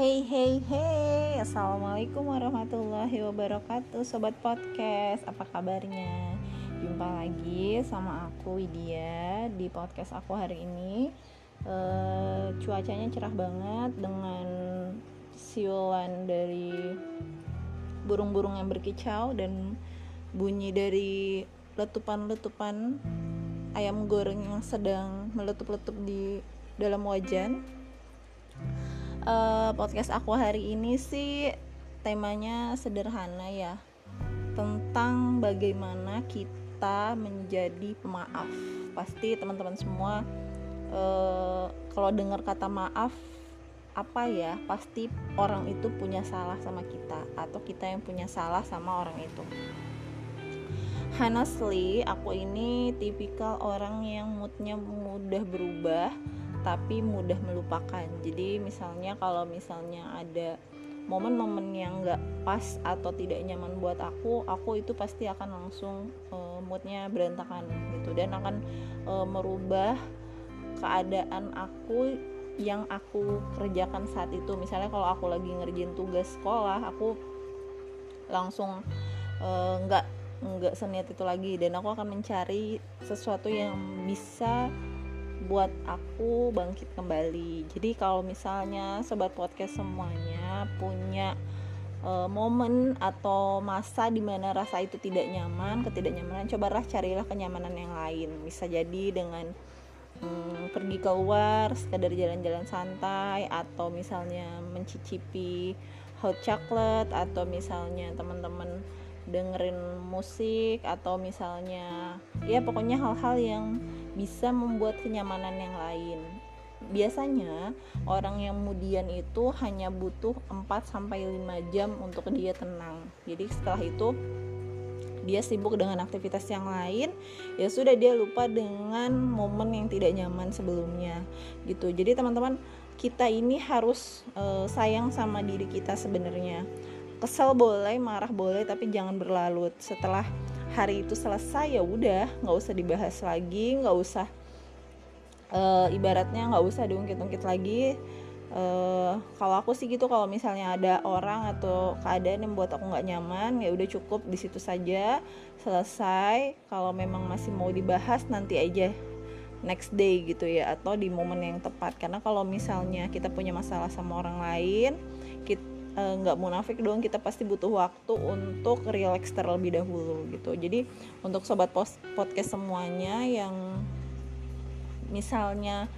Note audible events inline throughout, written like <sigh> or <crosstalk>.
Hey hey hey. Assalamualaikum warahmatullahi wabarakatuh Sobat podcast. Apa kabarnya? Jumpa lagi sama aku Widya Di podcast aku hari ini. E, Cuacanya cerah banget Dengan siulan dari Burung-burung yang berkicau Dan bunyi dari letupan-letupan Ayam goreng yang sedang meletup-letup di dalam wajan uh, podcast aku hari ini sih temanya sederhana ya tentang bagaimana kita menjadi pemaaf. Pasti teman-teman semua uh, kalau dengar kata maaf apa ya pasti orang itu punya salah sama kita atau kita yang punya salah sama orang itu. Honestly aku ini tipikal orang yang moodnya mudah berubah tapi mudah melupakan. Jadi misalnya kalau misalnya ada momen-momen yang nggak pas atau tidak nyaman buat aku aku itu pasti akan langsung uh, moodnya berantakan gitu. Dan akan uh, merubah keadaan aku yang aku kerjakan saat itu. Misalnya kalau aku lagi ngerjain tugas sekolah aku langsung nggak uh, nggak seniat itu lagi. Dan aku akan mencari sesuatu yang bisa buat aku bangkit kembali. Jadi kalau misalnya sobat podcast semuanya punya uh, momen atau masa di mana rasa itu tidak nyaman, ketidaknyamanan, cobalah carilah kenyamanan yang lain. Bisa jadi dengan hmm, pergi keluar, sekadar jalan-jalan santai atau misalnya mencicipi hot chocolate atau misalnya teman-teman dengerin musik atau misalnya ya pokoknya hal-hal yang bisa membuat kenyamanan yang lain biasanya orang yang kemudian itu hanya butuh 4 sampai 5 jam untuk dia tenang. Jadi setelah itu dia sibuk dengan aktivitas yang lain, ya sudah dia lupa dengan momen yang tidak nyaman sebelumnya. Gitu. Jadi teman-teman, kita ini harus uh, sayang sama diri kita sebenarnya kesel boleh marah boleh tapi jangan berlarut setelah hari itu selesai ya udah nggak usah dibahas lagi nggak usah uh, ibaratnya nggak usah diungkit-ungkit lagi. Uh, kalau aku sih gitu kalau misalnya ada orang atau keadaan yang buat aku nggak nyaman ya udah cukup di situ saja selesai. Kalau memang masih mau dibahas nanti aja next day gitu ya atau di momen yang tepat. Karena kalau misalnya kita punya masalah sama orang lain kita nggak uh, munafik dong kita pasti butuh waktu untuk relax terlebih dahulu gitu. Jadi untuk sobat post podcast semuanya yang misalnya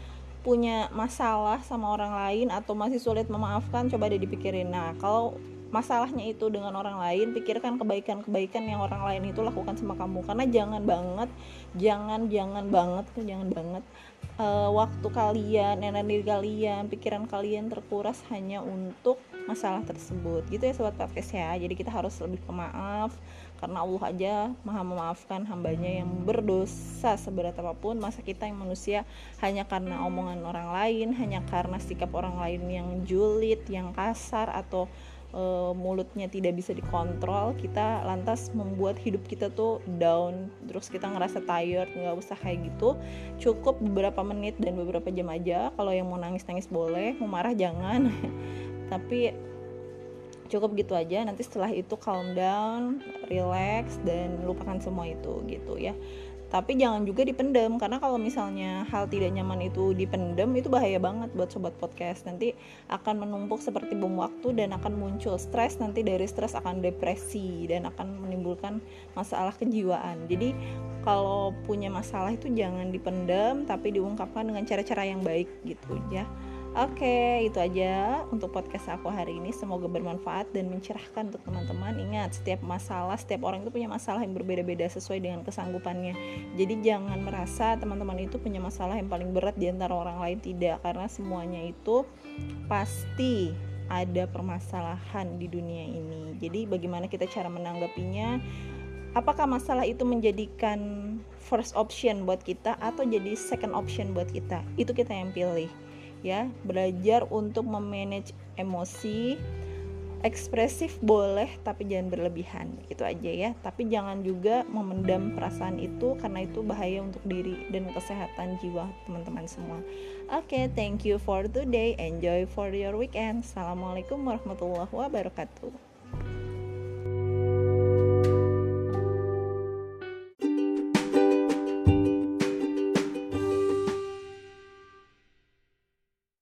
punya masalah sama orang lain atau masih sulit memaafkan coba deh dipikirin. Nah kalau masalahnya itu dengan orang lain pikirkan kebaikan-kebaikan yang orang lain itu lakukan sama kamu. Karena jangan banget jangan jangan banget jangan banget uh, waktu kalian energi kalian pikiran kalian terkuras hanya untuk masalah tersebut. Gitu ya sobat podcast ya. Jadi kita harus lebih pemaaf karena Allah aja maha memaafkan hambanya yang berdosa seberat apa pun. Masa kita yang manusia hanya karena omongan orang lain hanya karena sikap orang lain yang julid yang kasar atau e, mulutnya tidak bisa dikontrol kita lantas membuat hidup kita tuh down. Terus kita ngerasa tired nggak usah kayak gitu. Cukup beberapa menit dan beberapa jam aja. Kalau yang mau nangis nangis boleh mau marah jangan. <laughs> Tapi cukup gitu aja. Nanti setelah itu calm down relax dan lupakan semua itu gitu ya tapi jangan juga dipendam karena kalau misalnya hal tidak nyaman itu dipendam itu bahaya banget buat sobat podcast. Nanti akan menumpuk seperti bom waktu dan akan muncul stres nanti dari stres akan depresi dan akan menimbulkan masalah kejiwaan. Jadi kalau punya masalah itu jangan dipendam tapi diungkapkan dengan cara-cara yang baik gitu ya Oke, itu aja untuk podcast aku hari ini. Semoga bermanfaat dan mencerahkan untuk teman-teman. Ingat, setiap masalah, setiap orang itu punya masalah yang berbeda-beda sesuai dengan kesanggupannya. Jadi jangan merasa teman-teman itu punya masalah yang paling berat di antara orang lain tidak, karena semuanya itu pasti ada permasalahan di dunia ini. Jadi bagaimana kita cara menanggapinya? Apakah masalah itu menjadikan first option buat kita atau jadi second option buat kita? Itu kita yang pilih ya belajar untuk memanage emosi ekspresif boleh tapi jangan berlebihan. Itu aja ya. Tapi jangan juga memendam perasaan itu karena itu bahaya untuk diri dan kesehatan jiwa teman-teman semua. Oke okay, thank you for today. Enjoy for your weekend. Assalamualaikum warahmatullahi wabarakatuh